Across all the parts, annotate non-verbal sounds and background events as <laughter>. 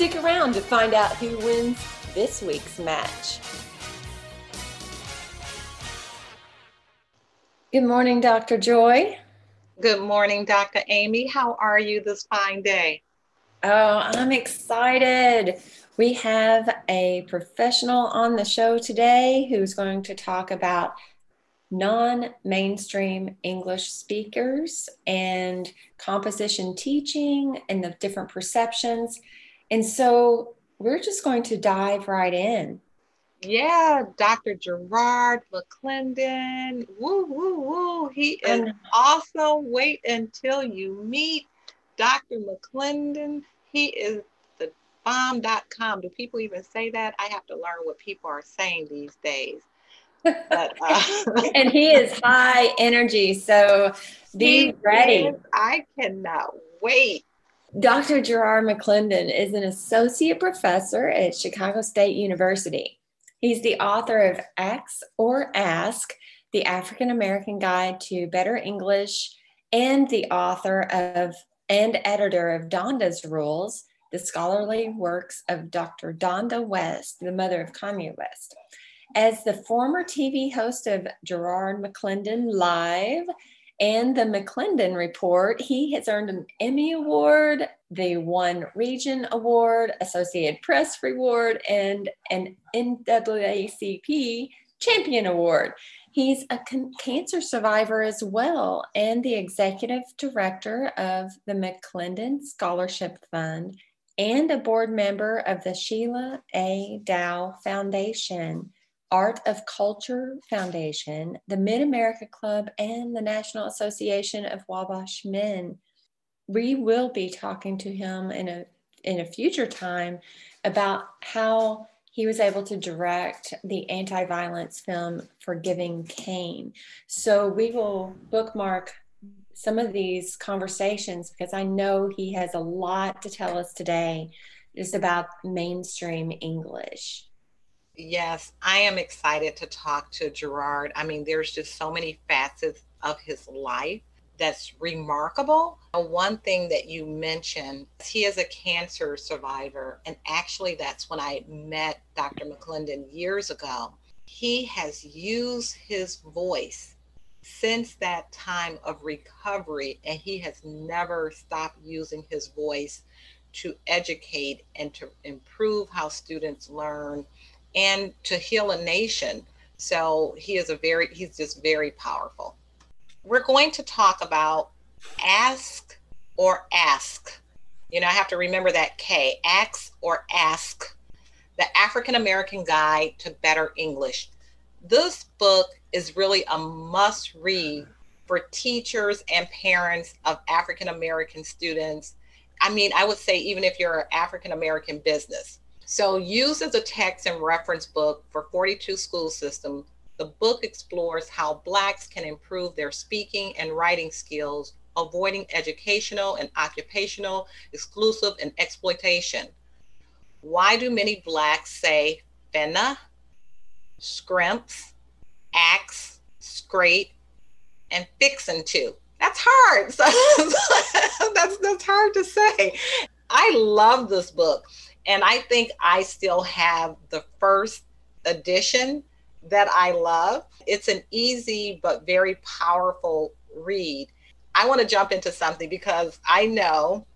Stick around to find out who wins this week's match. Good morning, Dr. Joy. Good morning, Dr. Amy. How are you this fine day? Oh, I'm excited. We have a professional on the show today who's going to talk about non mainstream English speakers and composition teaching and the different perceptions. And so we're just going to dive right in. Yeah, Dr. Gerard McClendon. Woo, woo, woo. He is awesome. Wait until you meet Dr. McClendon. He is the bomb.com. Do people even say that? I have to learn what people are saying these days. But, uh, <laughs> and he is high energy. So be ready. Is, I cannot wait. Dr. Gerard McClendon is an associate professor at Chicago State University. He's the author of Ax or Ask, the African American Guide to Better English, and the author of and editor of Donda's Rules, the scholarly works of Dr. Donda West, the mother of Kanye West. As the former TV host of Gerard McClendon Live and the McClendon Report, he has earned an Emmy Award, the One Region Award, Associated Press Reward, and an NAACP Champion Award. He's a con- cancer survivor as well and the executive director of the McClendon Scholarship Fund and a board member of the Sheila A. Dow Foundation, Art of Culture Foundation, the Mid America Club, and the National Association of Wabash Men. We will be talking to him in a in a future time about how he was able to direct the anti violence film Forgiving Cain. So we will bookmark some of these conversations because I know he has a lot to tell us today just about mainstream English. Yes, I am excited to talk to Gerard. I mean, there's just so many facets of his life that's remarkable. One thing that you mentioned, he is a cancer survivor. And actually, that's when I met Dr. McClendon years ago. He has used his voice since that time of recovery, and he has never stopped using his voice to educate and to improve how students learn and to heal a nation. So he is a very, he's just very powerful we're going to talk about ask or ask. You know, I have to remember that K, ax or ask, the African American Guide to Better English. This book is really a must read for teachers and parents of African American students. I mean, I would say even if you're an African American business. So, used as a text and reference book for 42 school systems, the book explores how Blacks can improve their speaking and writing skills, avoiding educational and occupational exclusive and exploitation. Why do many Blacks say finna, scrimps, axe, scrape, and fixin' to? That's hard. <laughs> that's, that's hard to say. I love this book. And I think I still have the first edition that I love. It's an easy but very powerful read. I want to jump into something because I know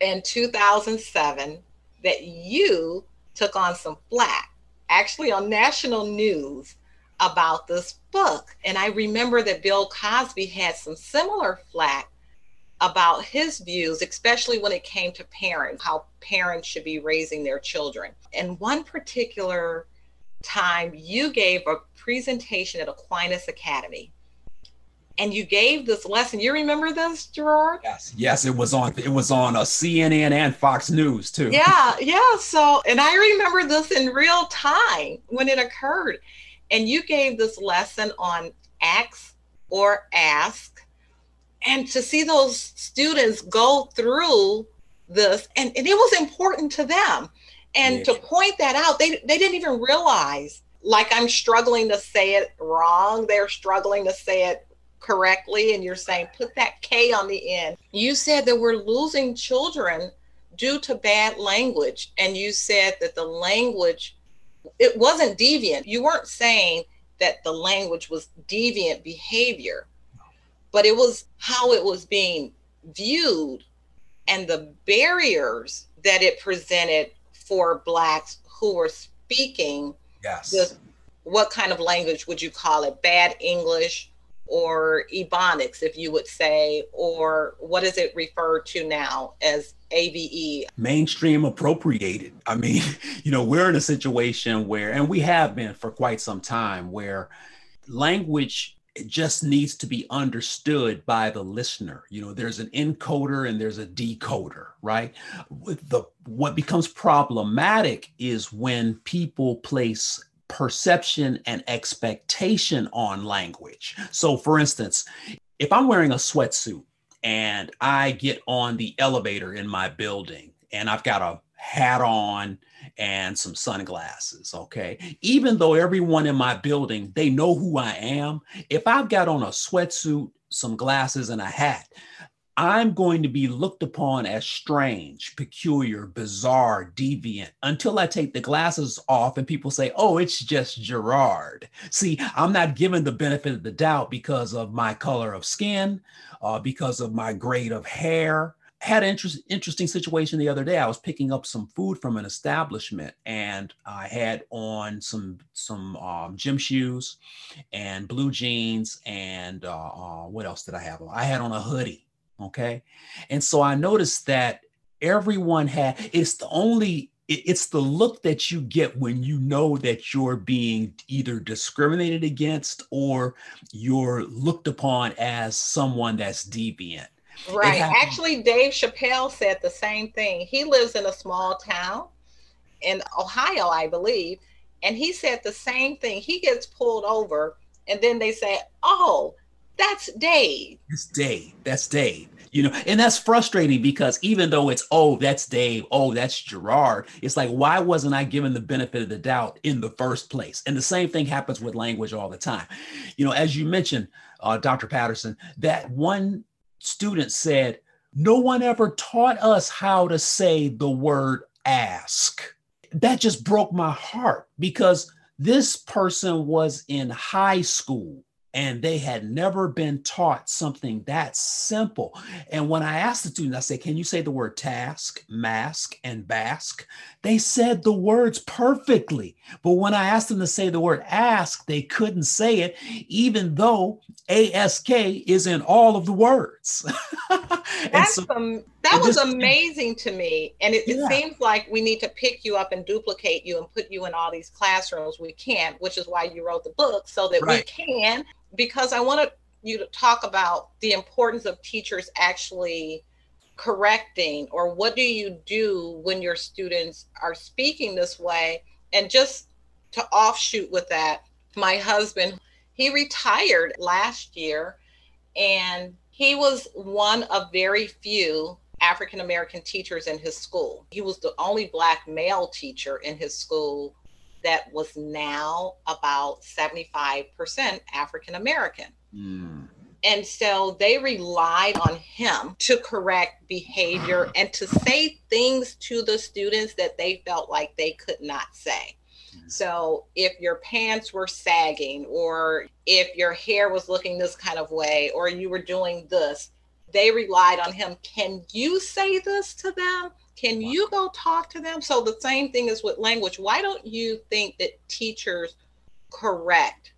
in 2007 that you took on some flack, actually on national news, about this book. And I remember that Bill Cosby had some similar flack about his views, especially when it came to parents, how parents should be raising their children. And one particular time, you gave a presentation at Aquinas Academy. And you gave this lesson. You remember this, Gerard? Yes, yes. It was on. It was on a uh, CNN and Fox News too. Yeah, yeah. So, and I remember this in real time when it occurred. And you gave this lesson on ask or ask and to see those students go through this and, and it was important to them. And yeah. to point that out they, they didn't even realize like i'm struggling to say it wrong they're struggling to say it correctly and you're saying put that k on the end. You said that we're losing children due to bad language and you said that the language it wasn't deviant. You weren't saying that the language was deviant behavior but it was how it was being viewed and the barriers that it presented for blacks who were speaking yes. this, what kind of language would you call it? Bad english or ebonics if you would say or what is it referred to now as AAVE mainstream appropriated. I mean <laughs> you know we're in a situation where and we have been for quite some time where language it just needs to be understood by the listener. You know there's an encoder and there's a decoder right? The what becomes problematic is when people place perception and expectation on language. So for instance if i'm wearing a sweatsuit and i get on the elevator in my building and i've got a hat on and some sunglasses. Okay. Even though everyone in my building, they know who I am, if I've got on a sweatsuit, some glasses, and a hat, I'm going to be looked upon as strange, peculiar, bizarre, deviant until I take the glasses off and people say, oh, it's just Gerard. See, I'm not given the benefit of the doubt because of my color of skin, uh, because of my grade of hair, had an interest, interesting situation the other day. I was picking up some food from an establishment, and I had on some some um, gym shoes and blue jeans, and uh, uh, what else did I have? I had on a hoodie. Okay, and so I noticed that everyone had. It's the only. It's the look that you get when you know that you're being either discriminated against or you're looked upon as someone that's deviant Right. Actually, Dave Chappelle said the same thing. He lives in a small town in Ohio, I believe. And he said the same thing. He gets pulled over, and then they say, Oh, that's Dave. It's Dave. That's Dave. You know, and that's frustrating because even though it's, oh, that's Dave, oh, that's Gerard, it's like, why wasn't I given the benefit of the doubt in the first place? And the same thing happens with language all the time. You know, as you mentioned, uh, Dr. Patterson, that one student said, No one ever taught us how to say the word ask. That just broke my heart because this person was in high school and they had never been taught something that simple. And when I asked the student, I said, Can you say the word task, mask, and bask? They said the words perfectly. But when I asked them to say the word ask, they couldn't say it, even though ASK is in all of the words. <laughs> That's so, um, that was amazing to me. And it, yeah. it seems like we need to pick you up and duplicate you and put you in all these classrooms. We can't, which is why you wrote the book, so that right. we can because I wanted you to talk about the importance of teachers actually correcting or what do you do when your students are speaking this way and just to offshoot with that my husband he retired last year and he was one of very few African American teachers in his school. He was the only black male teacher in his school that was now about 75% African American. Mm. And so they relied on him to correct behavior and to say things to the students that they felt like they could not say. Hmm. So if your pants were sagging, or if your hair was looking this kind of way, or you were doing this, they relied on him. Can you say this to them? Can wow. you go talk to them? So the same thing is with language. Why don't you think that teachers correct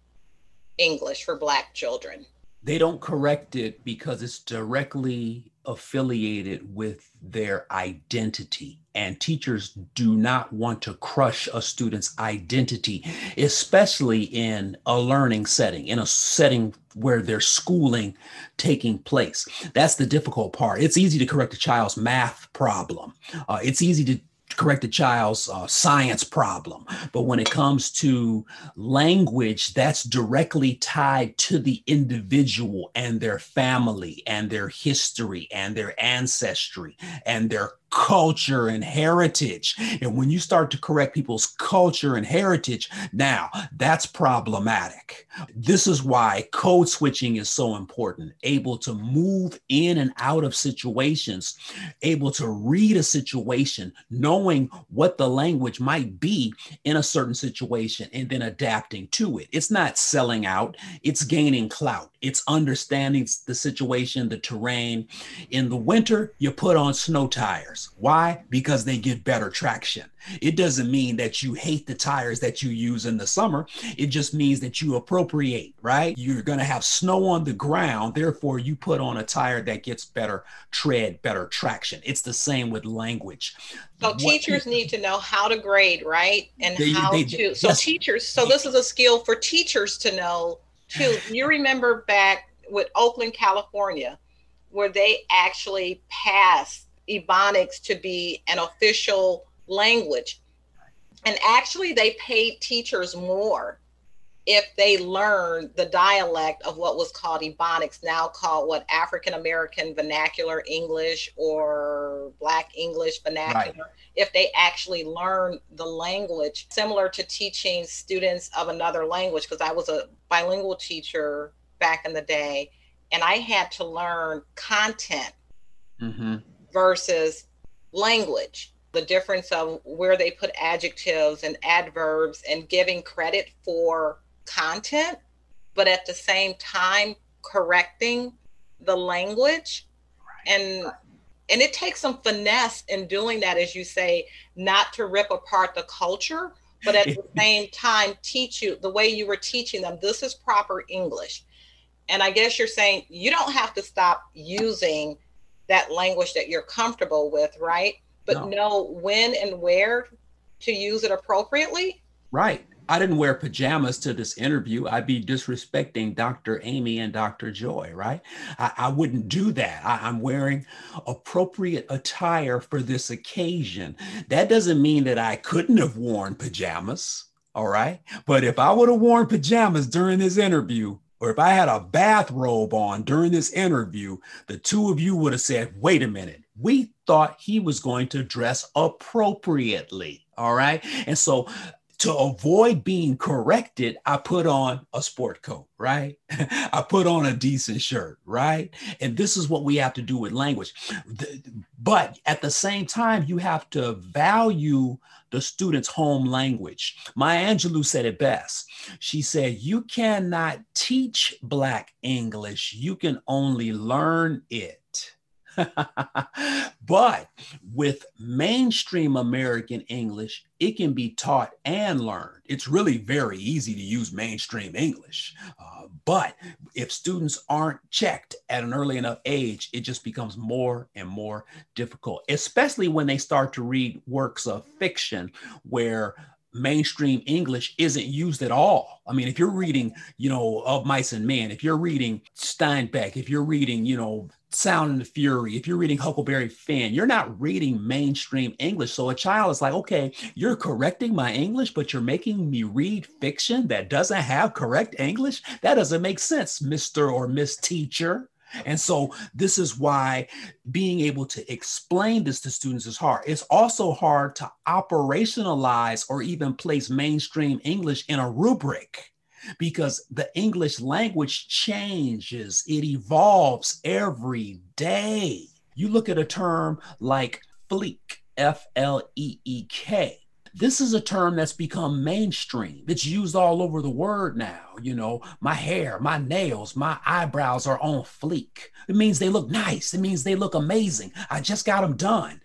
English for Black children? They don't correct it because it's directly affiliated with their identity. And teachers do not want to crush a student's identity, especially in a learning setting, in a setting where there's schooling taking place. That's the difficult part. It's easy to correct a child's math problem. Uh, it's easy to correct a child's uh, science problem. But when it comes to language, that's directly tied to the individual and their family and their history and their ancestry and their culture and heritage. And when you start to correct people's culture and heritage, now that's problematic. This is why code switching is so important. Able to move in and out of situations, able to read a situation, knowing what the language might be in a certain situation, and then adapting to it. It's not selling out, it's gaining clout, it's understanding the situation, the terrain. In the winter, you put on snow tires. Why? Because they get better traction. It doesn't mean that you hate the tires that you use in the summer. It just means that you appropriate, right? You're going to have snow on the ground. Therefore, you put on a tire that gets better tread, better traction. It's the same with language. So what teachers people, need to know how to grade, right? And they, how they, to. So yes. teachers, so this is a skill for teachers to know too. You remember back with Oakland, California, where they actually passed Ebonics to be an official language. And actually, they paid teachers more if they learned the dialect of what was called Ebonics, now called what African American Vernacular English or Black English Vernacular, right. if they actually learned the language, similar to teaching students of another language, because I was a bilingual teacher back in the day, and I had to learn content. Mm-hmm versus language the difference of where they put adjectives and adverbs and giving credit for content but at the same time correcting the language. And and it takes some finesse in doing that as you say not to rip apart the culture but at the <laughs> same time teach you the way you were teaching them this is proper english. And i guess you're saying you don't have to stop using that language that you're comfortable with, right? But no. know when and where to use it appropriately. Right. I didn't wear pajamas to this interview. I'd be disrespecting Dr. Amy and Dr. Joy, right? I, I wouldn't do that. I, I'm wearing appropriate attire for this occasion. That doesn't mean that I couldn't have worn pajamas, all right? But if I would have worn pajamas during this interview, or if I had a bathrobe on during this interview, the two of you would have said, wait a minute, we thought he was going to dress appropriately. All right. And so to avoid being corrected, I put on a sport coat, right? <laughs> I put on a decent shirt, right? And this is what we have to do with language. But at the same time, you have to value the student's home language. Maya Angelou said it best. She said, You cannot teach Black English, you can only learn it. <laughs> but with mainstream American English, it can be taught and learned. It's really very easy to use mainstream English. Uh, but if students aren't checked at an early enough age, it just becomes more and more difficult, especially when they start to read works of fiction where mainstream English isn't used at all. I mean, if you're reading, you know, Of Mice and Men, if you're reading Steinbeck, if you're reading, you know, Sound and the Fury, if you're reading Huckleberry Finn, you're not reading mainstream English. So a child is like, okay, you're correcting my English, but you're making me read fiction that doesn't have correct English? That doesn't make sense, Mr. or Miss Teacher. And so this is why being able to explain this to students is hard. It's also hard to operationalize or even place mainstream English in a rubric because the English language changes, it evolves every day. You look at a term like fleek, F L E E K. This is a term that's become mainstream. It's used all over the world now. You know, my hair, my nails, my eyebrows are on fleek. It means they look nice. It means they look amazing. I just got them done.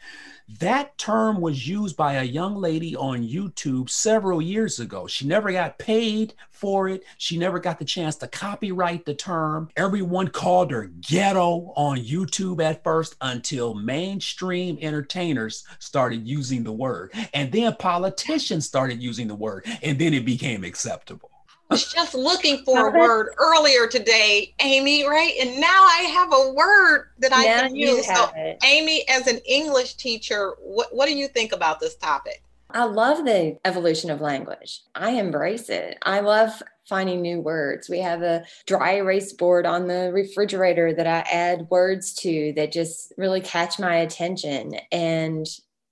That term was used by a young lady on YouTube several years ago. She never got paid for it. She never got the chance to copyright the term. Everyone called her ghetto on YouTube at first until mainstream entertainers started using the word. And then politicians started using the word. And then it became acceptable was just looking for a word earlier today, Amy, right? And now I have a word that I now can use. So, it. Amy, as an English teacher, what, what do you think about this topic? I love the evolution of language. I embrace it. I love finding new words. We have a dry erase board on the refrigerator that I add words to that just really catch my attention. And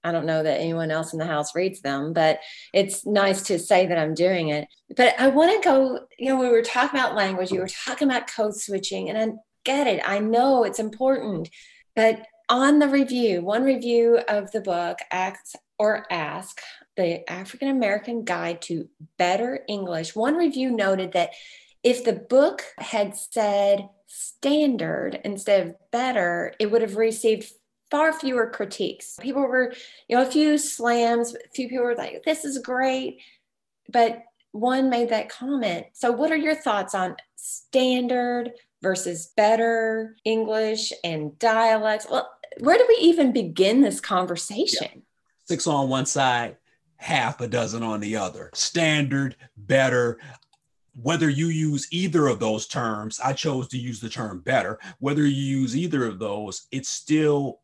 I don't know that anyone else in the house reads them, but it's nice to say that I'm doing it. But I want to go, you know, we were talking about language, you were talking about code switching, and I get it. I know it's important. But on the review, one review of the book, Ax or Ask, the African American Guide to Better English, one review noted that if the book had said standard instead of better, it would have received far fewer critiques. People were, you know, a few slams, a few people were like, this is great. But one made that comment. So, what are your thoughts on standard versus better English and dialects? Well, where do we even begin this conversation? Yeah. Six on one side, half a dozen on the other. Standard, better, whether you use either of those terms, I chose to use the term better. Whether you use either of those, it's still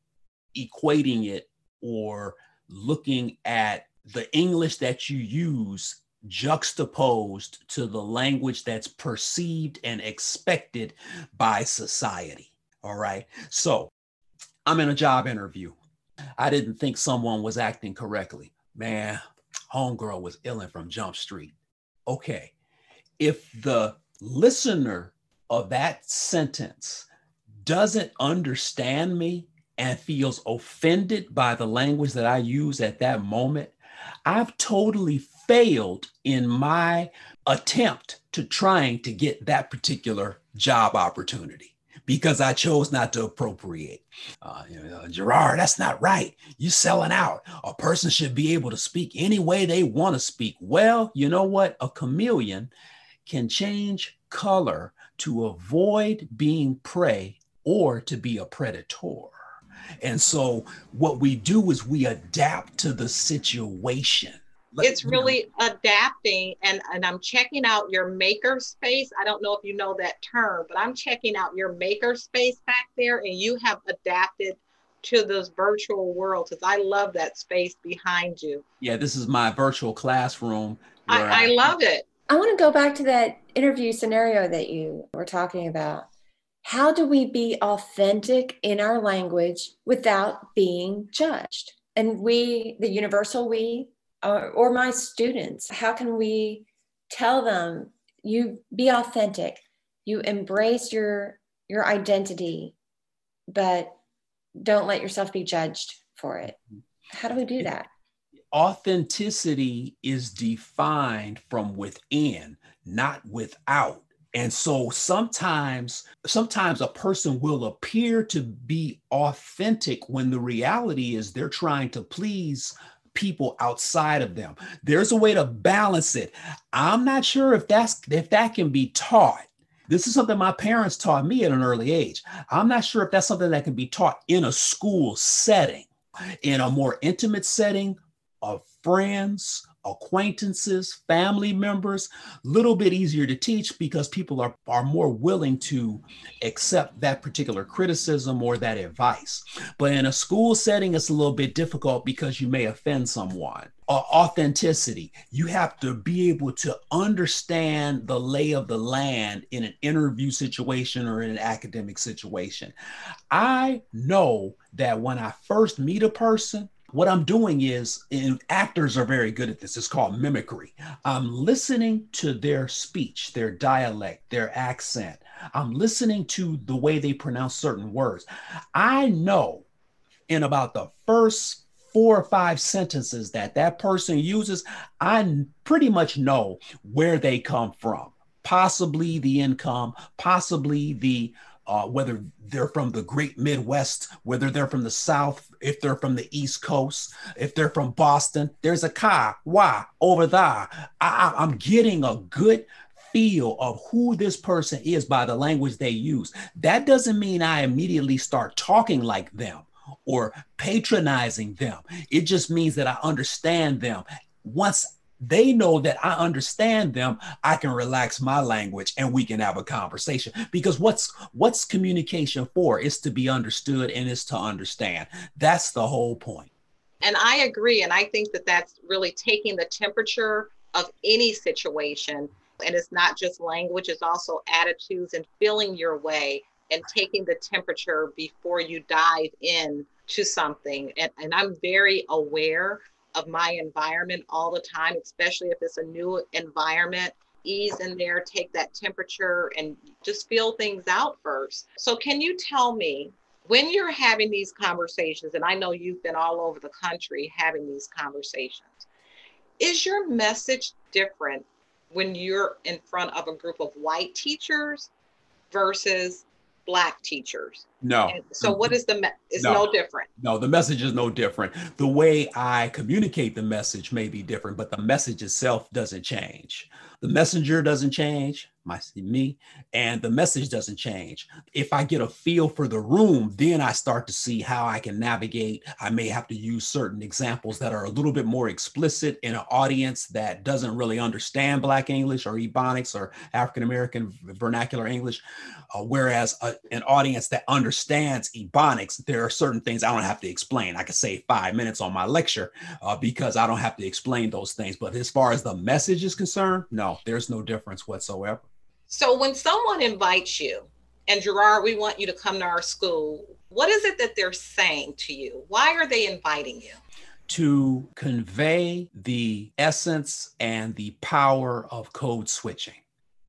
equating it or looking at the English that you use juxtaposed to the language that's perceived and expected by society. All right. So I'm in a job interview. I didn't think someone was acting correctly. Man, homegirl was illing from Jump Street. Okay. If the listener of that sentence doesn't understand me and feels offended by the language that I use at that moment, I've totally failed in my attempt to trying to get that particular job opportunity because I chose not to appropriate. Uh, you know, Gerard, that's not right. You're selling out. A person should be able to speak any way they want to speak. Well, you know what? A chameleon can change color to avoid being prey or to be a predator. And so what we do is we adapt to the situation. It's really adapting and, and I'm checking out your maker space. I don't know if you know that term, but I'm checking out your maker space back there and you have adapted to this virtual world because I love that space behind you. Yeah, this is my virtual classroom. I, I, I love it. I want to go back to that interview scenario that you were talking about how do we be authentic in our language without being judged? And we, the universal we, or, or, my students, how can we tell them you be authentic, you embrace your your identity, but don't let yourself be judged for it? How do we do that? Authenticity is defined from within, not without. And so sometimes, sometimes a person will appear to be authentic when the reality is they're trying to please people outside of them. There's a way to balance it. I'm not sure if that's if that can be taught. This is something my parents taught me at an early age. I'm not sure if that's something that can be taught in a school setting, in a more intimate setting of friends, acquaintances, family members, a little bit easier to teach because people are, are more willing to accept that particular criticism or that advice. But in a school setting, it's a little bit difficult because you may offend someone. Uh, authenticity, you have to be able to understand the lay of the land in an interview situation or in an academic situation. I know that when I first meet a person, what I'm doing is, and actors are very good at this, it's called mimicry. I'm listening to their speech, their dialect, their accent. I'm listening to the way they pronounce certain words. I know in about the first four or five sentences that that person uses, I pretty much know where they come from, possibly the income, possibly the uh, whether they're from the great Midwest, whether they're from the South, if they're from the East Coast, if they're from Boston, there's a car, why, over there. I, I'm getting a good feel of who this person is by the language they use. That doesn't mean I immediately start talking like them or patronizing them. It just means that I understand them. Once they know that I understand them, I can relax my language and we can have a conversation. Because what's what's communication for? Is to be understood and is to understand. That's the whole point. And I agree and I think that that's really taking the temperature of any situation and it's not just language, it's also attitudes and feeling your way and taking the temperature before you dive in to something. And, and I'm very aware of my environment all the time, especially if it's a new environment. Ease in there, take that temperature, and just feel things out first. So, can you tell me when you're having these conversations, and I know you've been all over the country having these conversations, is your message different when you're in front of a group of white teachers versus black teachers no. And so what is the me- is no. no different. No the message is no different. The way i communicate the message may be different but the message itself doesn't change. The messenger doesn't change my me and the message doesn't change. If i get a feel for the room then i start to see how i can navigate. I may have to use certain examples that are a little bit more explicit in an audience that doesn't really understand black english or ebonics or african american vernacular english uh, whereas a, an audience that understands ebonics there are certain things i don't have to explain i can save five minutes on my lecture uh, because i don't have to explain those things but as far as the message is concerned no there's no difference whatsoever so when someone invites you, and Gerard, we want you to come to our school, what is it that they're saying to you? Why are they inviting you? To convey the essence and the power of code switching,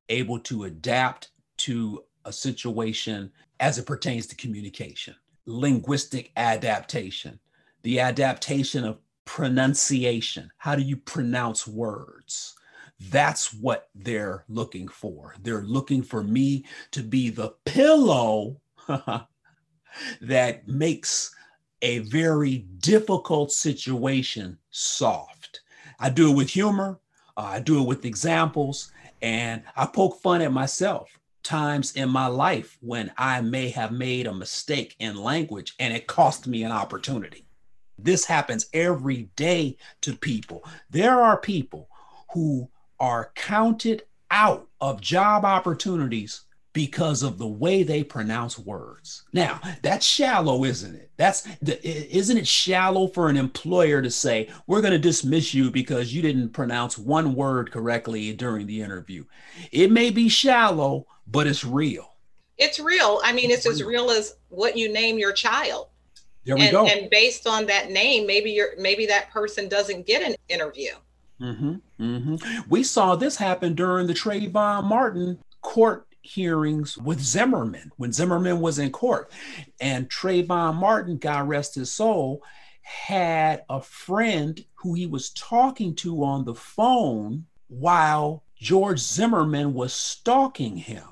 able to adapt to a situation as it pertains to communication, linguistic adaptation, the adaptation of pronunciation. How do you pronounce words? That's what they're looking for. They're looking for me to be the pillow <laughs> that makes a very difficult situation soft. I do it with humor, uh, I do it with examples, and I poke fun at myself times in my life when I may have made a mistake in language and it cost me an opportunity. This happens every day to people. There are people who are counted out of job opportunities because of the way they pronounce words. Now, that's shallow, isn't it? That's isn't it shallow for an employer to say, "We're going to dismiss you because you didn't pronounce one word correctly during the interview." It may be shallow, but it's real. It's real. I mean, it's, it's as real as what you name your child. There we and, go. And based on that name, maybe you're maybe that person doesn't get an interview. Mm-hmm, mm-hmm. We saw this happen during the Trayvon Martin court hearings with Zimmerman when Zimmerman was in court. And Trayvon Martin, God rest his soul, had a friend who he was talking to on the phone while George Zimmerman was stalking him.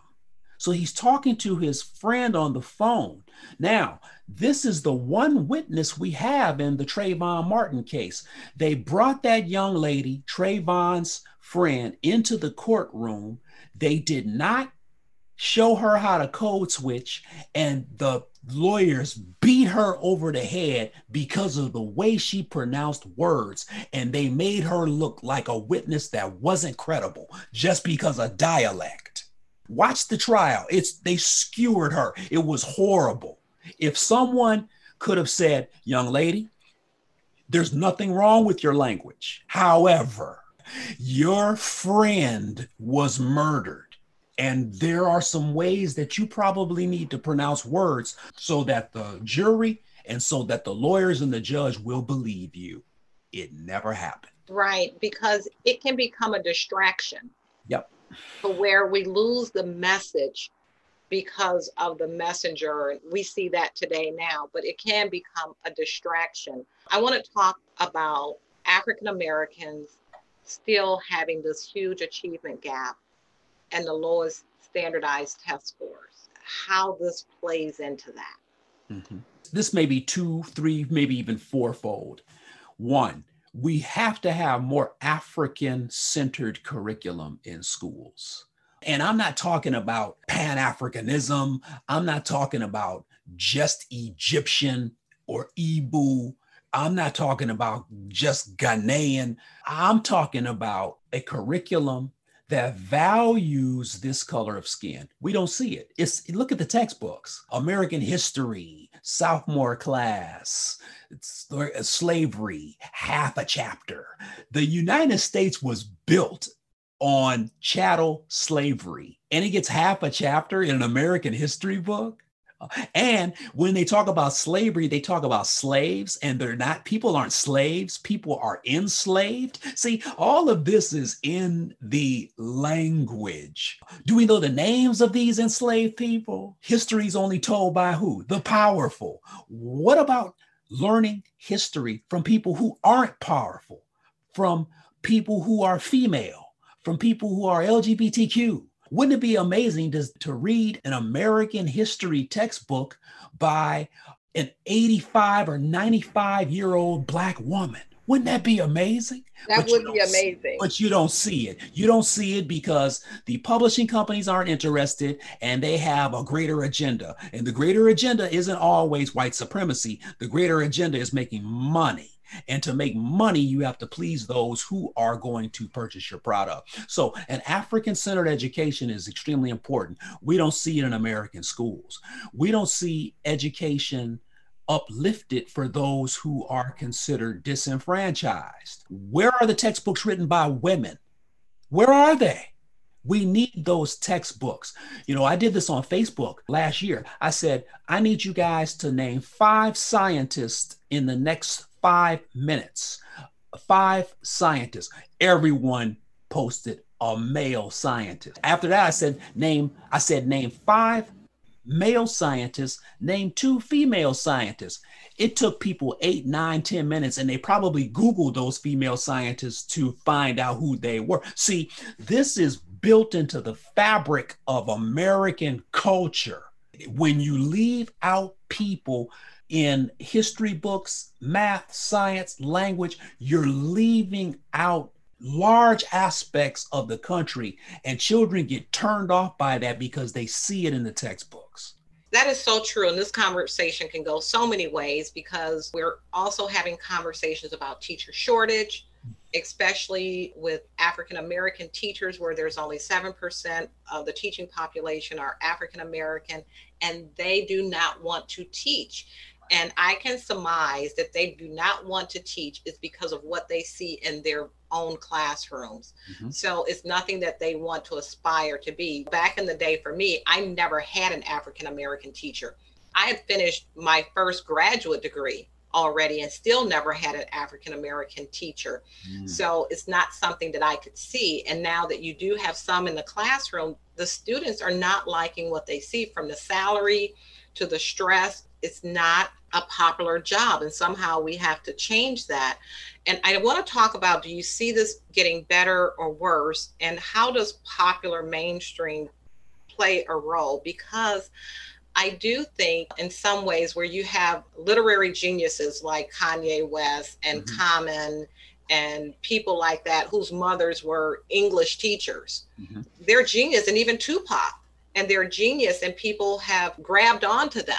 So he's talking to his friend on the phone. Now, this is the one witness we have in the Trayvon Martin case. They brought that young lady, Trayvon's friend, into the courtroom. They did not show her how to code switch, and the lawyers beat her over the head because of the way she pronounced words. And they made her look like a witness that wasn't credible just because of dialect. Watch the trial. It's they skewered her. It was horrible. If someone could have said, young lady, there's nothing wrong with your language. However, your friend was murdered. And there are some ways that you probably need to pronounce words so that the jury and so that the lawyers and the judge will believe you. It never happened. Right, because it can become a distraction. Yep. To where we lose the message because of the messenger. We see that today now, but it can become a distraction. I want to talk about African Americans still having this huge achievement gap and the lowest standardized test scores. how this plays into that. Mm-hmm. This may be two, three, maybe even fourfold. One, we have to have more African centered curriculum in schools. And I'm not talking about Pan Africanism. I'm not talking about just Egyptian or Igbo. I'm not talking about just Ghanaian. I'm talking about a curriculum that values this color of skin. We don't see it. It's look at the textbooks. American history, sophomore class, It's uh, slavery, half a chapter. The United States was built on chattel slavery and it gets half a chapter in an American history book. And when they talk about slavery, they talk about slaves, and they're not, people aren't slaves, people are enslaved. See, all of this is in the language. Do we know the names of these enslaved people? History is only told by who? The powerful. What about learning history from people who aren't powerful, from people who are female, from people who are LGBTQ? Wouldn't it be amazing to, to read an American history textbook by an 85 or 95 year old Black woman? Wouldn't that be amazing? That but would be amazing. See, but you don't see it. You don't see it because the publishing companies aren't interested and they have a greater agenda. And the greater agenda isn't always white supremacy, the greater agenda is making money. And to make money, you have to please those who are going to purchase your product. So, an African centered education is extremely important. We don't see it in American schools. We don't see education uplifted for those who are considered disenfranchised. Where are the textbooks written by women? Where are they? We need those textbooks. You know, I did this on Facebook last year. I said, I need you guys to name five scientists in the next five minutes. Five scientists. Everyone posted a male scientist. After that, I said, name, I said, name five male scientists, name two female scientists. It took people eight, nine, ten minutes, and they probably Googled those female scientists to find out who they were. See, this is built into the fabric of American culture. When you leave out people in history books, math, science, language, you're leaving out large aspects of the country, and children get turned off by that because they see it in the textbooks. That is so true. And this conversation can go so many ways because we're also having conversations about teacher shortage, especially with African American teachers, where there's only 7% of the teaching population are African American, and they do not want to teach. And I can surmise that they do not want to teach is because of what they see in their own classrooms. Mm-hmm. So it's nothing that they want to aspire to be. Back in the day for me, I never had an African American teacher. I had finished my first graduate degree already and still never had an African American teacher. Mm. So it's not something that I could see. And now that you do have some in the classroom, the students are not liking what they see from the salary to the stress it's not a popular job and somehow we have to change that and i want to talk about do you see this getting better or worse and how does popular mainstream play a role because i do think in some ways where you have literary geniuses like kanye west and mm-hmm. common and people like that whose mothers were english teachers mm-hmm. they're genius and even tupac and they're genius and people have grabbed onto them.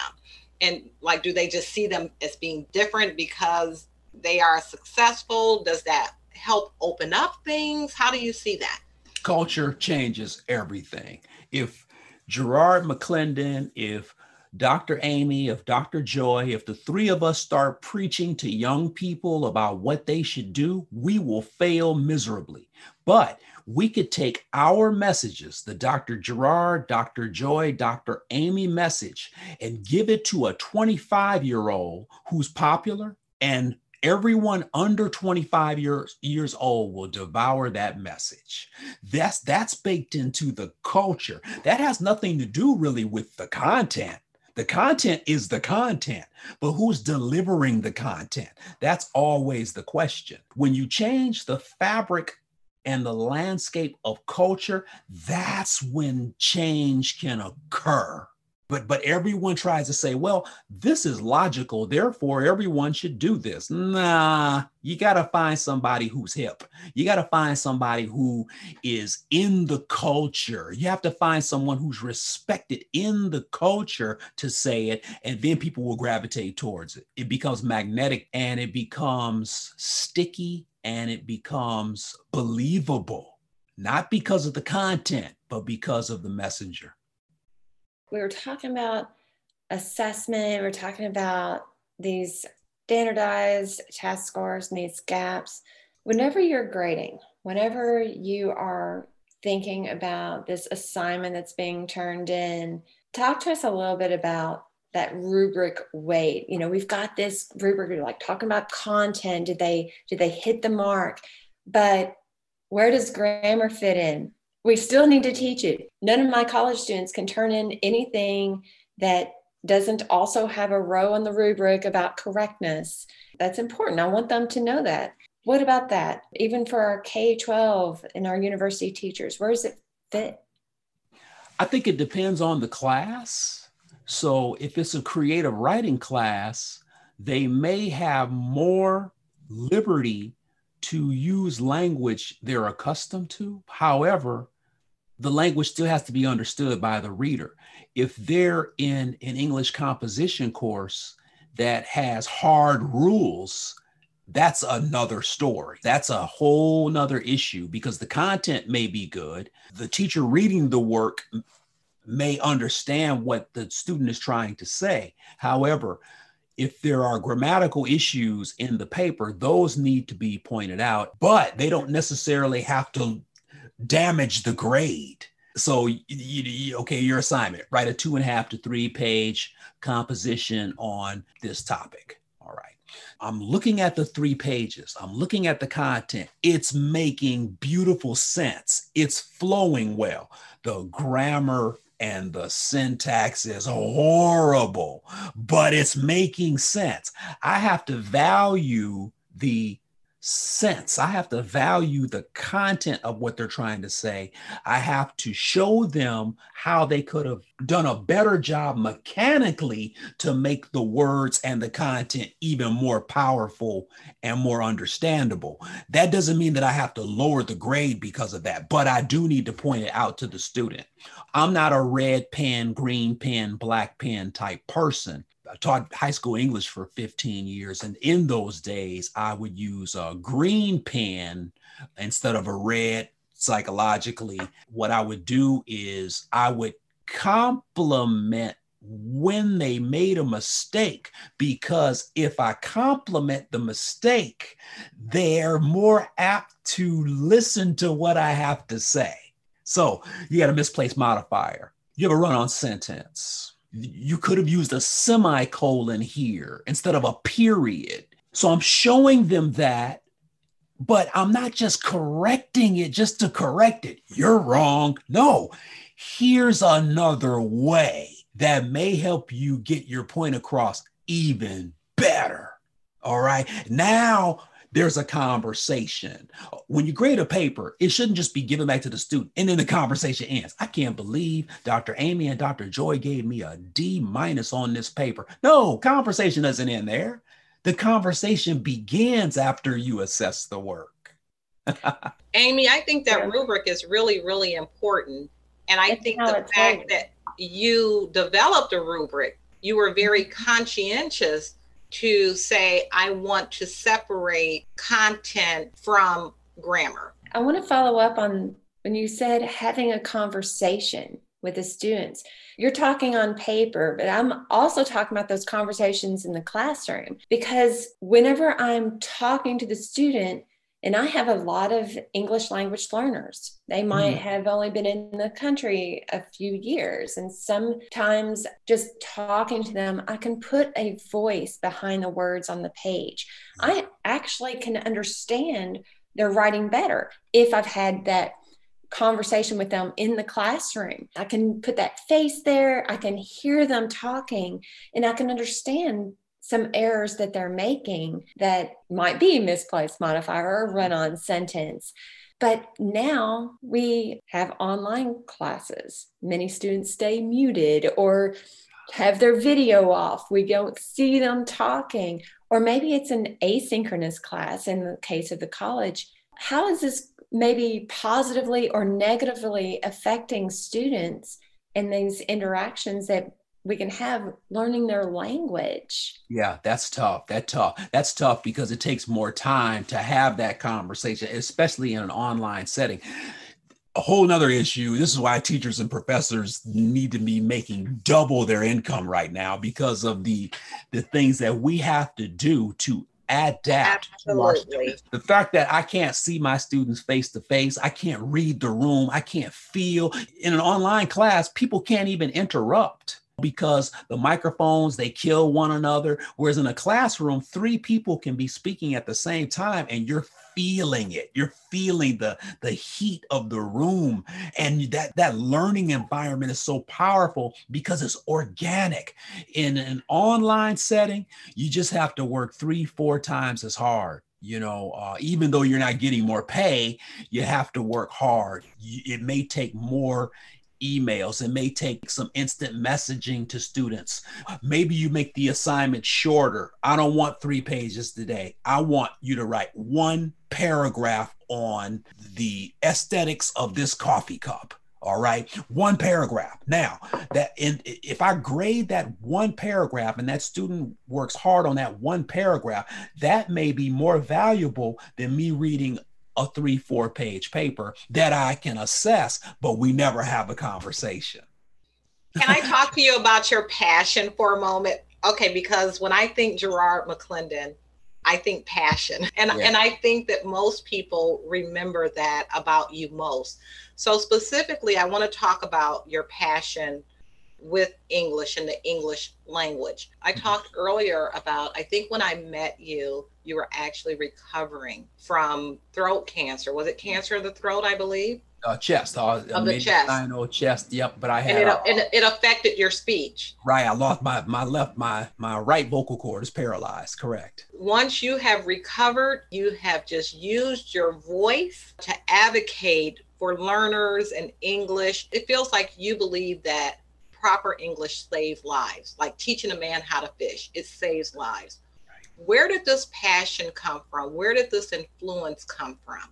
And like do they just see them as being different because they are successful? Does that help open up things? How do you see that? Culture changes everything. If gerard mcclendon if Dr. Amy, if Dr. Joy, if the three of us start preaching to young people about what they should do, we will fail miserably. But we could take our messages, the Dr. Gerard, Dr. Joy, Dr. Amy message, and give it to a 25 year old who's popular, and everyone under 25 years, years old will devour that message. That's that's baked into the culture. That has nothing to do really with the content. The content is the content, but who's delivering the content? That's always the question. When you change the fabric and the landscape of culture, that's when change can occur. But but everyone tries to say well this is logical therefore everyone should do this. Nah you got to find somebody who's hip. You got to find somebody who is in the culture. You have to find someone who's respected in the culture to say it and then people will gravitate towards it. It becomes magnetic and it becomes sticky and it becomes believable. Not because of the content but because of the messenger we were talking about assessment, we are talking about these standardized test scores and these gaps. Whenever you're grading, whenever you are thinking about this assignment that's being turned in, talk to us a little bit about that rubric weight. You know, we've got this rubric like talking about content. Did they did they hit the mark? But where does grammar fit in? We still need to teach it. None of my college students can turn in anything that doesn't also have a row on the rubric about correctness. That's important. I want them to know that. What about that? Even for our K 12 and our university teachers, where does it fit? I think it depends on the class. So if it's a creative writing class, they may have more liberty to use language they're accustomed to. However, the language still has to be understood by the reader. If they're in an English composition course that has hard rules, that's another story. That's a whole nother issue because the content may be good. The teacher reading the work may understand what the student is trying to say. However, if there are grammatical issues in the paper, those need to be pointed out, but they don't necessarily have to damage the grade. So, you, you, okay, your assignment, write a two and a half to three page composition on this topic. All right. I'm looking at the three pages. I'm looking at the content. It's making beautiful sense. It's flowing well. The grammar and the syntax is horrible, but it's making sense. I have to value the sense. I have to value the content of what they're trying to say. I have to show them how they could have done a better job mechanically to make the words and the content even more powerful and more understandable. That doesn't mean that I have to lower the grade because of that, but I do need to point it out to the student. I'm not a red pen, green pen, black pen type person. I taught high school English for 15 years. And in those days, I would use a green pen instead of a red psychologically. What I would do is I would compliment when they made a mistake because if I compliment the mistake, they're more apt to listen to what I have to say. So you got a misplaced modifier. You have a run on sentence you could have used a semicolon here instead of a period. So I'm showing them that, but I'm not just correcting it just to correct it. You're wrong. No, here's another way that may help you get your point across even better. All right. Now there's a conversation. When you grade a paper, it shouldn't just be given back to the student and then the conversation ends. I can't believe Dr. Amy and Dr. Joy gave me a D minus on this paper. No, conversation doesn't end there. The conversation begins after you assess the work. <laughs> Amy, I think that rubric is really, really important. And I think the fact that you developed a rubric, you were very conscientious to say, I want to separate content from grammar. I want to follow up on when you said having a conversation with the students. You're talking on paper, but I'm also talking about those conversations in the classroom because whenever I'm talking to the student, and I have a lot of English language learners. They might mm. have only been in the country a few years. And sometimes just talking to them, I can put a voice behind the words on the page. I actually can understand their writing better if I've had that conversation with them in the classroom. I can put that face there, I can hear them talking, and I can understand some errors that they're making that might be misplaced modifier or mm-hmm. run on sentence. But now we have online classes. Many students stay muted or have their video off. We don't see them talking. Or maybe it's an asynchronous class in the case of the college. How is this maybe positively or negatively affecting students in these interactions that we can have learning their language. Yeah, that's tough. That tough. That's tough because it takes more time to have that conversation, especially in an online setting. A whole nother issue. This is why teachers and professors need to be making double their income right now because of the the things that we have to do to adapt Absolutely. the fact that i can't see my students face to face i can't read the room i can't feel in an online class people can't even interrupt because the microphones they kill one another. Whereas in a classroom three people can be speaking at the same time and you're feeling it. You're feeling the the heat of the room. And that that learning environment is so powerful because it's organic. In an online setting you just have to work three four times as hard you know uh, even though you're not getting more pay you have to work hard. It may take more emails. It may take some instant messaging to students. Maybe you make the assignment shorter. I don't want three pages today. I want you to write one paragraph on the aesthetics of this coffee cup. All right, one paragraph. Now, that in, if I grade that one paragraph and that student works hard on that one paragraph, that may be more valuable than me reading a three, four page paper that I can assess, but we never have a conversation. Can I talk to you about your passion for a moment? Okay, because when I think Garrard McClendon, I think passion. And, yeah. and I think that most people remember that about you most. So, specifically, I want to talk about your passion with English and the English language. I mm-hmm. talked earlier about, I think when I met you, you were actually recovering from throat cancer. Was it cancer of the throat, I believe? Uh, chest. Uh, of the chest. I know chest. Yep. But I had. And it, uh, and it affected your speech. Right. I lost my my left my my right vocal cord is paralyzed. Correct. Once you have recovered, you have just used your voice to advocate for learners and English. It feels like you believe that proper English saves lives, like teaching a man how to fish. It saves lives. Where did this passion come from? Where did this influence come from?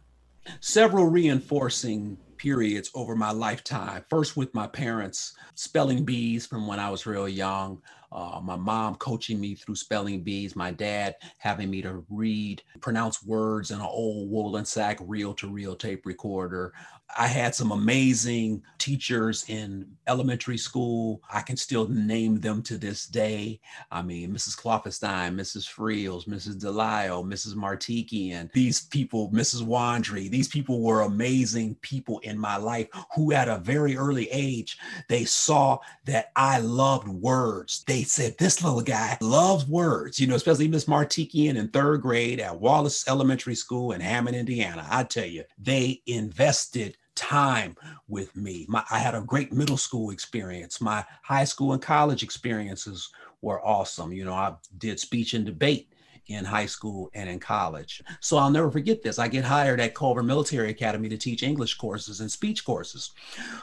Several reinforcing periods over my lifetime. First, with my parents, spelling bees from when I was real young. Uh, my mom coaching me through spelling bees, my dad having me to read, pronounce words in an old woolen sack reel to reel tape recorder, I had some amazing teachers in elementary school. I can still name them to this day. I mean, Mrs. Klopfenstein, Mrs. Friels, Mrs. Delisle, Mrs. Martikian, these people, Mrs. Wandry, these people were amazing people in my life who at a very early age, they saw that I loved words. They said, this little guy loves words, you know, especially Miss Martikian in third grade at Wallace Elementary School in Hammond, Indiana. I tell you, they invested time with me. My, I had a great middle school experience. My high school and college experiences were awesome. You know, I did speech and debate in high school and in college. So I'll never forget this. I get hired at Culver Military Academy to teach English courses and speech courses.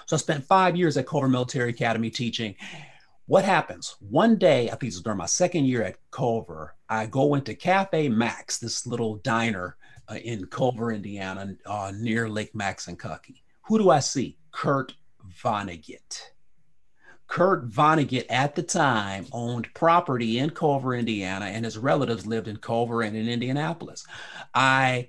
So I spent five years at Culver Military Academy teaching. What happens? One day, I think it was during my second year at Culver, I go into Cafe Max, this little diner uh, in Culver, Indiana, uh, near Lake Maxinkuckee. Who do I see? Kurt Vonnegut. Kurt Vonnegut at the time owned property in Culver, Indiana, and his relatives lived in Culver and in Indianapolis. I,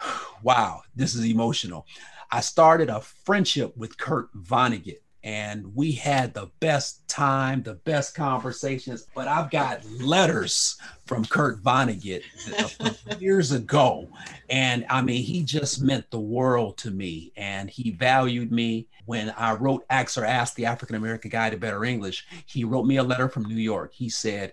<sighs> wow, this is emotional. I started a friendship with Kurt Vonnegut and we had the best time, the best conversations. But I've got letters from Kurt Vonnegut <laughs> years ago. And I mean, he just meant the world to me. And he valued me. When I wrote Ax or Ask the African American Guide to Better English, he wrote me a letter from New York. He said,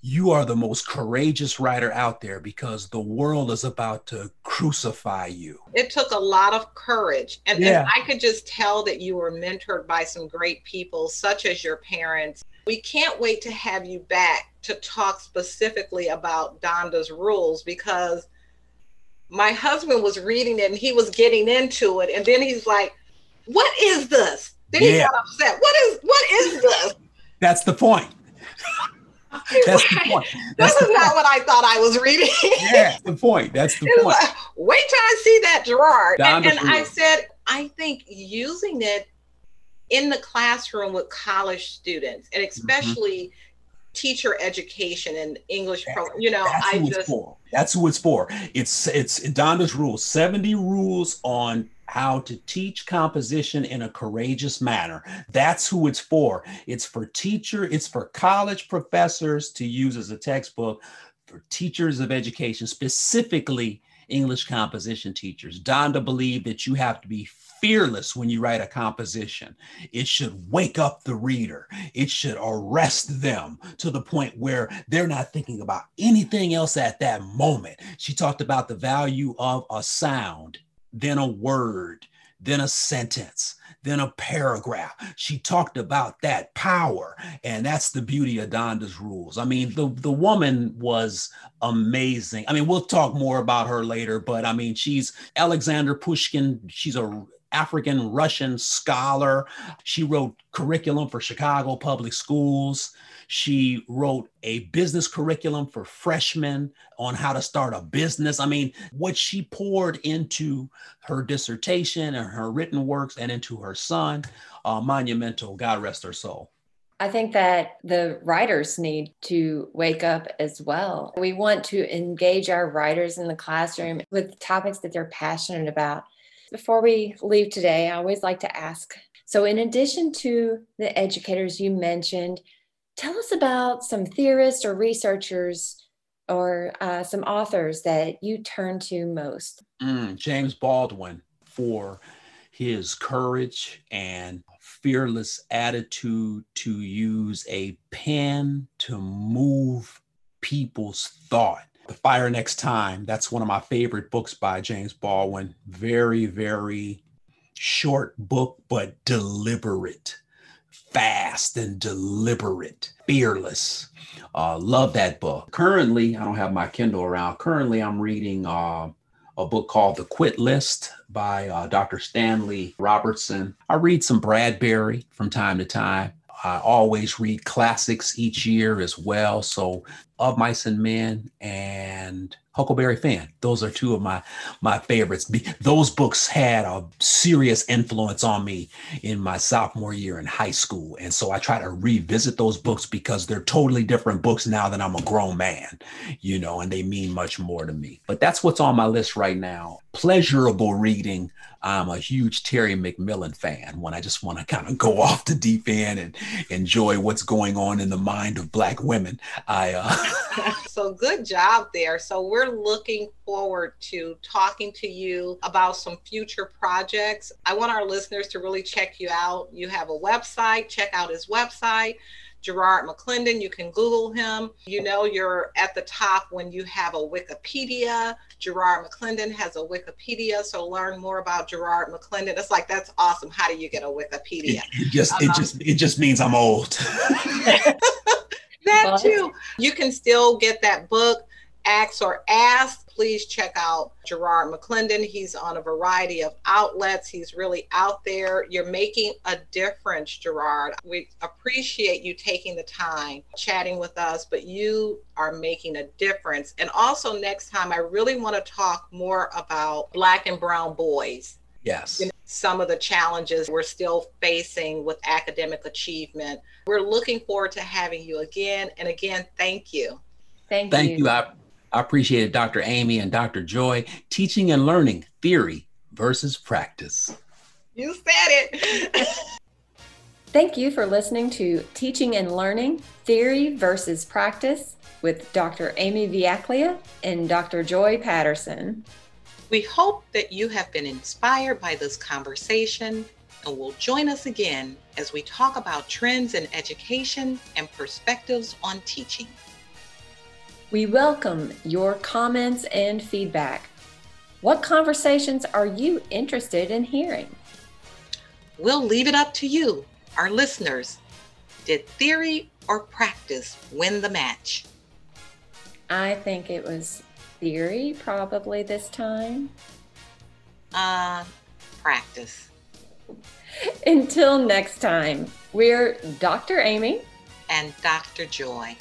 you are the most courageous writer out there because the world is about to crucify you. It took a lot of courage. And, yeah. and I could just tell that you were mentored by some great people, such as your parents. We can't wait to have you back to talk specifically about Donda's rules because my husband was reading it and he was getting into it. And then he's like, What is this? Then yeah. he got upset. What is what is this? That's the point. <laughs> That's the point. That's this is not what I thought I was reading. yeah, the point. That's the <laughs> point. Like, Wait till I see that, Garrard. and, and I said, I think using it in the classroom with college students, and mm-hmm. especially mm-hmm. teacher education and English, pro, you know, I just. For. That's who it's for. It's it's Donda's rules. Seventy rules on how to teach composition in a courageous manner. That's who it's for. It's for teacher, it's for college professors to use as a textbook, for teachers of education, specifically English composition teachers. Donda believed that you have to be fearless when you write a composition. It should wake up the reader. It should arrest them to the point where they're not thinking about anything else at that moment. She talked about the value of a sound then a word, then a sentence, then a paragraph. She talked about that power, and that's the beauty of Donda's rules. I mean, the, the woman was amazing. I mean, we'll talk more about her later, but I mean, she's Alexander Pushkin. She's a African Russian scholar. She wrote curriculum for Chicago public schools. She wrote a business curriculum for freshmen on how to start a business. I mean, what she poured into her dissertation and her written works and into her son, uh, monumental. God rest her soul. I think that the writers need to wake up as well. We want to engage our writers in the classroom with topics that they're passionate about. Before we leave today, I always like to ask so, in addition to the educators you mentioned, Tell us about some theorists or researchers or uh, some authors that you turn to most. Mm, James Baldwin for his courage and fearless attitude to use a pen to move people's thought. The Fire Next Time, that's one of my favorite books by James Baldwin. Very, very short book, but deliberate fast and deliberate, fearless. Uh, love that book. Currently, I don't have my Kindle around. Currently, I'm reading uh, a book called The Quit List by uh, Dr. Stanley Robertson. I read some Bradbury from time to time. I always read classics each year as well. So, Of Mice and Men and Huckleberry Finn. Those are two of my my favorites. Those books had a serious influence on me in my sophomore year in high school, and so I try to revisit those books because they're totally different books now that I'm a grown man, you know, and they mean much more to me. But that's what's on my list right now. Pleasurable reading. I'm a huge Terry McMillan fan when I just want to kind of go <laughs> off the deep end and enjoy what's going on in the mind of Black women. I uh... <laughs> <laughs> so good job there. So we're looking forward to talking to you about some future projects. I want our listeners to really check you out. You have a website, check out his website. Garrard McClendon, you can Google him. You know, you're at the top when you have a Wikipedia. Garrard McClendon has a Wikipedia, so learn more about Garrard McClendon. It's like that's awesome. How do you get a Wikipedia? It, it just um, it just it just means I'm old. <laughs> that too. You can still get that book Ax or Ask, please check out Garrard McClendon. He's on a variety of outlets. He's really out there. You're making a difference, Garrard. We appreciate you taking the time chatting with us, but you are making a difference. And also, next time, I really want to talk more about Black and Brown boys. Yes. You know, some of the challenges we're still facing with academic achievement. We're looking forward to having you again. And again, thank you. Thank, thank you. you. I- I appreciate Dr. Amy and Dr. Joy teaching and learning theory versus practice. You said it. <laughs> Thank you for listening to Teaching and Learning Theory versus Practice with Dr. Amy Viaclia and Dr. Joy Patterson. We hope that you have been inspired by this conversation and will join us again as we talk about trends in education and perspectives on teaching. We welcome your comments and feedback. What conversations are you interested in hearing? We'll leave it up to you, our listeners. Did theory or practice win the match? I think it was theory probably this time? Uh, practice. Until next time, we're Dr. Amy and Dr. Joy.